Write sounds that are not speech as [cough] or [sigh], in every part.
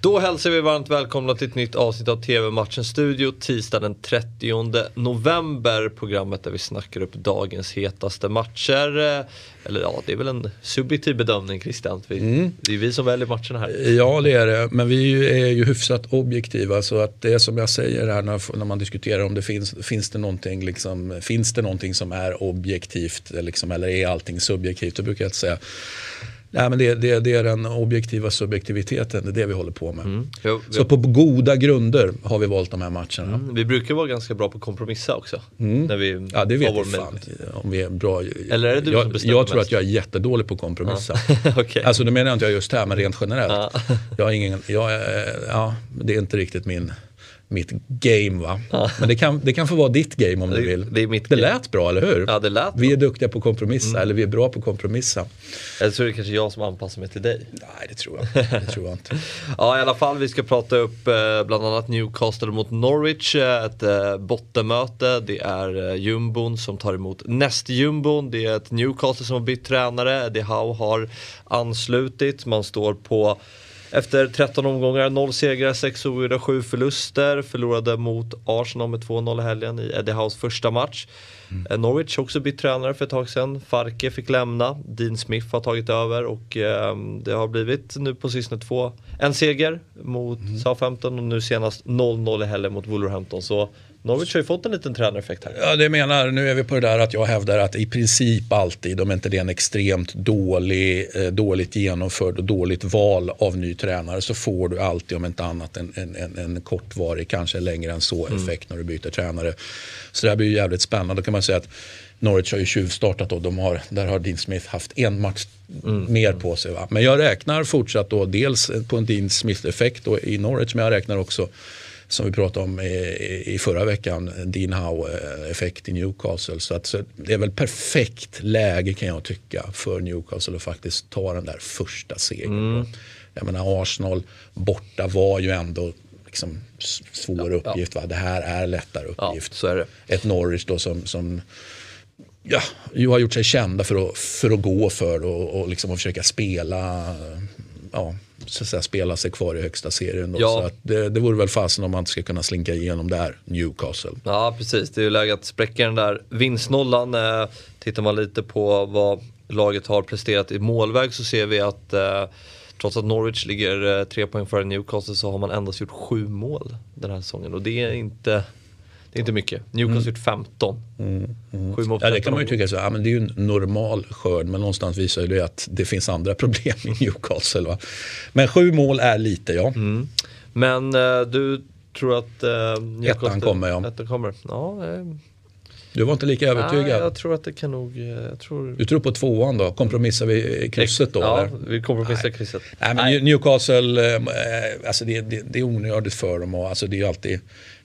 Då hälsar vi varmt välkomna till ett nytt avsnitt av TV-matchen Studio tisdag den 30 november. Programmet där vi snackar upp dagens hetaste matcher. Eller ja, det är väl en subjektiv bedömning Christian. Vi, mm. Det är vi som väljer matcherna här. Ja, det är det. Men vi är ju hyfsat objektiva. Så att det är som jag säger här när, när man diskuterar om det finns, finns, det någonting liksom, finns det någonting som är objektivt liksom, eller är allting subjektivt. Då brukar jag säga Nej, men det, det, det, är den objektiva subjektiviteten, det är det vi håller på med. Mm. Jag... Så på goda grunder har vi valt de här matcherna. Mm. Vi brukar vara ganska bra på att kompromissa också. Mm. När vi ja, det vet jag fan om vi är bra. Eller är det du jag, som jag tror att jag är jättedålig på att kompromissa. Ja. [laughs] okay. Alltså det menar jag inte jag just här, men rent generellt. Ja. jag har ingen, jag, ja, det är inte riktigt min mitt game. Va? Ja. Men det kan, det kan få vara ditt game om det, du vill. Det, är mitt det lät bra, eller hur? Ja, det lät vi är duktiga på att kompromissa, mm. eller vi är bra på att kompromissa. Eller så är det kanske jag som anpassar mig till dig. Nej, det tror jag, det tror jag inte. [laughs] ja, i alla fall, vi ska prata upp eh, bland annat Newcastle mot Norwich. Eh, ett eh, bottenmöte. Det är jumbon som tar emot nästjumbon. Det är ett Newcastle som har bytt tränare. Eddie Howe har anslutit. Man står på efter 13 omgångar, 0 segrar, 6 oavgjorda, 7 förluster. Förlorade mot Arsenal med 2-0 i helgen i Eddie House första match. Mm. Eh, Norwich också bytt tränare för ett tag sedan. Farke fick lämna. Dean Smith har tagit över och eh, det har blivit nu på sistone två. En seger mot mm. Southampton och nu senast 0-0 i helgen mot Wolverhampton. Så Norwich har ju fått en liten tränareffekt här. Ja, det menar, nu är vi på det där att jag hävdar att i princip alltid, om inte det är en extremt dålig, eh, dåligt genomförd och dåligt val av ny tränare så får du alltid, om inte annat, en, en, en, kortvarig, kanske längre än så, mm. effekt när du byter tränare. Så det här blir ju jävligt spännande. Då kan man säga att Norwich har ju tjuvstartat och de har, där har Dean Smith haft en match mm. mer på sig. Va? Men jag räknar fortsatt då dels på en Dean Smith-effekt i Norwich men jag räknar också som vi pratade om i, i förra veckan, Dean Howe-effekt i Newcastle. Så, att, så det är väl perfekt läge kan jag tycka för Newcastle att faktiskt ta den där första segern. Mm. Jag menar Arsenal borta var ju ändå liksom svår ja, uppgift. Va? Det här är lättare uppgift. Ja. Ett Norwich då som, som ja, ju har gjort sig kända för att, för att gå för och, och liksom att försöka spela ja, så att säga, spela sig kvar i högsta serien. Då. Ja. Så det, det vore väl fasen om man inte ska kunna slinka igenom där, Newcastle. Ja precis, det är ju läge att spräcka den där vinstnollan. Eh, tittar man lite på vad laget har presterat i målväg så ser vi att eh, trots att Norwich ligger eh, tre poäng före Newcastle så har man endast gjort sju mål den här säsongen. Och det är inte det är inte mycket. Newcastle mm. gjort 15. Mm. Mm. Ja, det kan man ju tycka så, ja, men det är ju en normal skörd men någonstans visar det att det finns andra [laughs] problem i Newcastle. Va? Men sju mål är lite ja. Mm. Men uh, du tror att uh, Newcastle... Ettan kommer ja. Ettan kommer. Ja, eh. Du var inte lika övertygad? Nej, jag tror att det kan nog... Tror... Du tror på tvåan då? Kompromissar vi krysset då? Ja, eller? vi kompromissar krysset. Nej, men Newcastle, eh, alltså det, det, det är onödigt för dem och alltså det är alltid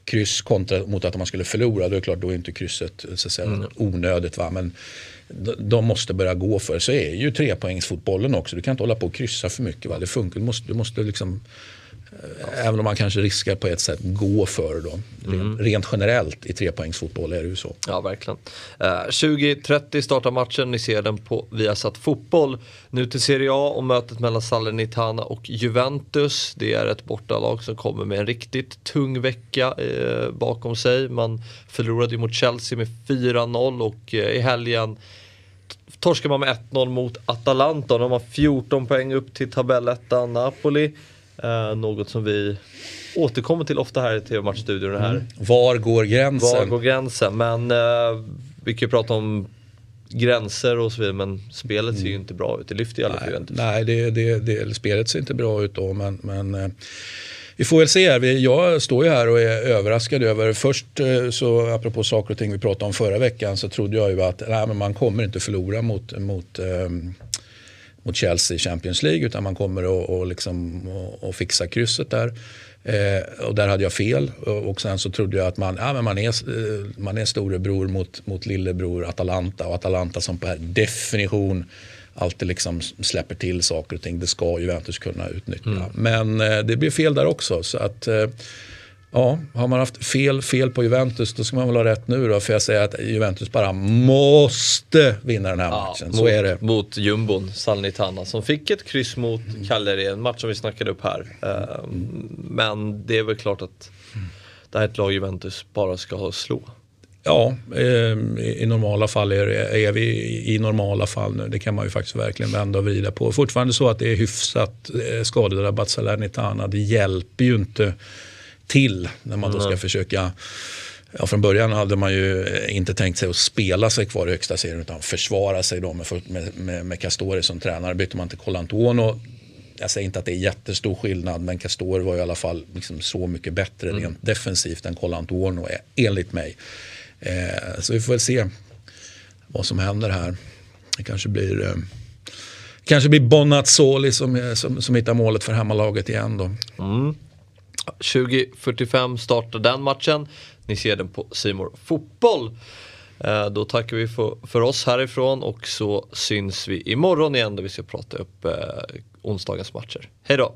kryss kontra mot att man skulle förlora. Då är det klart, då är inte krysset så att säga, mm. onödigt. Va? Men de måste börja gå för. Så är ju trepoängsfotbollen också. Du kan inte hålla på och kryssa för mycket. Va? Det funkar. Du måste, du måste liksom Även om man kanske riskar på ett sätt gå för då. Mm. Rent generellt i trepoängsfotboll är det ju så. Ja, verkligen. Eh, 20.30 startar matchen, ni ser den på Viasat Fotboll. Nu till Serie A och mötet mellan Salernitana och Juventus. Det är ett bortalag som kommer med en riktigt tung vecka uh, bakom sig. Man förlorade ju mot Chelsea med 4-0 och uh, i helgen torskar man med 1-0 mot Atalanta. De har 14 poäng upp till tabellettan Napoli. Uh, något som vi återkommer till ofta här i TV-matchstudion. Mm. Var går gränsen? Var går gränsen? Men uh, vi kan ju prata om gränser och så vidare men spelet ser ju mm. inte bra ut. Det lyfter ju alla nej, Nej, det, det, det, spelet ser inte bra ut då men, men uh, vi får väl se här. Jag står ju här och är överraskad över. Först så apropå saker och ting vi pratade om förra veckan så trodde jag ju att nej, men man kommer inte förlora mot, mot um, mot Chelsea i Champions League utan man kommer att och liksom, och, och fixa krysset där. Eh, och där hade jag fel och sen så trodde jag att man, ja, men man, är, eh, man är storebror mot, mot lillebror Atalanta och Atalanta som per definition alltid liksom släpper till saker och ting. Det ska Juventus kunna utnyttja. Mm. Men eh, det blir fel där också. Så att, eh, Ja, har man haft fel, fel på Juventus då ska man väl ha rätt nu då. För jag säger att Juventus bara måste vinna den här ja, matchen. Så mot, är det. Mot jumbon Salnitana som fick ett kryss mot. Cagliari, en match som vi snackade upp här. Mm. Men det är väl klart att det här är ett lag Juventus bara ska slå. Ja, eh, i normala fall är, är vi i normala fall nu. Det kan man ju faktiskt verkligen vända och vrida på. Fortfarande så att det är hyfsat eh, skadedrabbat Salernitana. Det hjälper ju inte till när man då ska försöka Ja, från början hade man ju inte tänkt sig att spela sig kvar i högsta serien utan försvara sig då med, med, med, med Castori som tränare. Bytte man till Colantuono. Jag säger inte att det är jättestor skillnad men Castori var i alla fall liksom så mycket bättre mm. rent defensivt än Colantuono är enligt mig. Eh, så vi får väl se vad som händer här. Det kanske blir eh, kanske blir Bonazzoli som, som, som hittar målet för hemmalaget igen då. Mm. 20.45 startar den matchen. Ni ser den på Simor Fotboll. Eh, då tackar vi för, för oss härifrån och så syns vi imorgon igen då vi ska prata upp eh, onsdagens matcher. Hej då!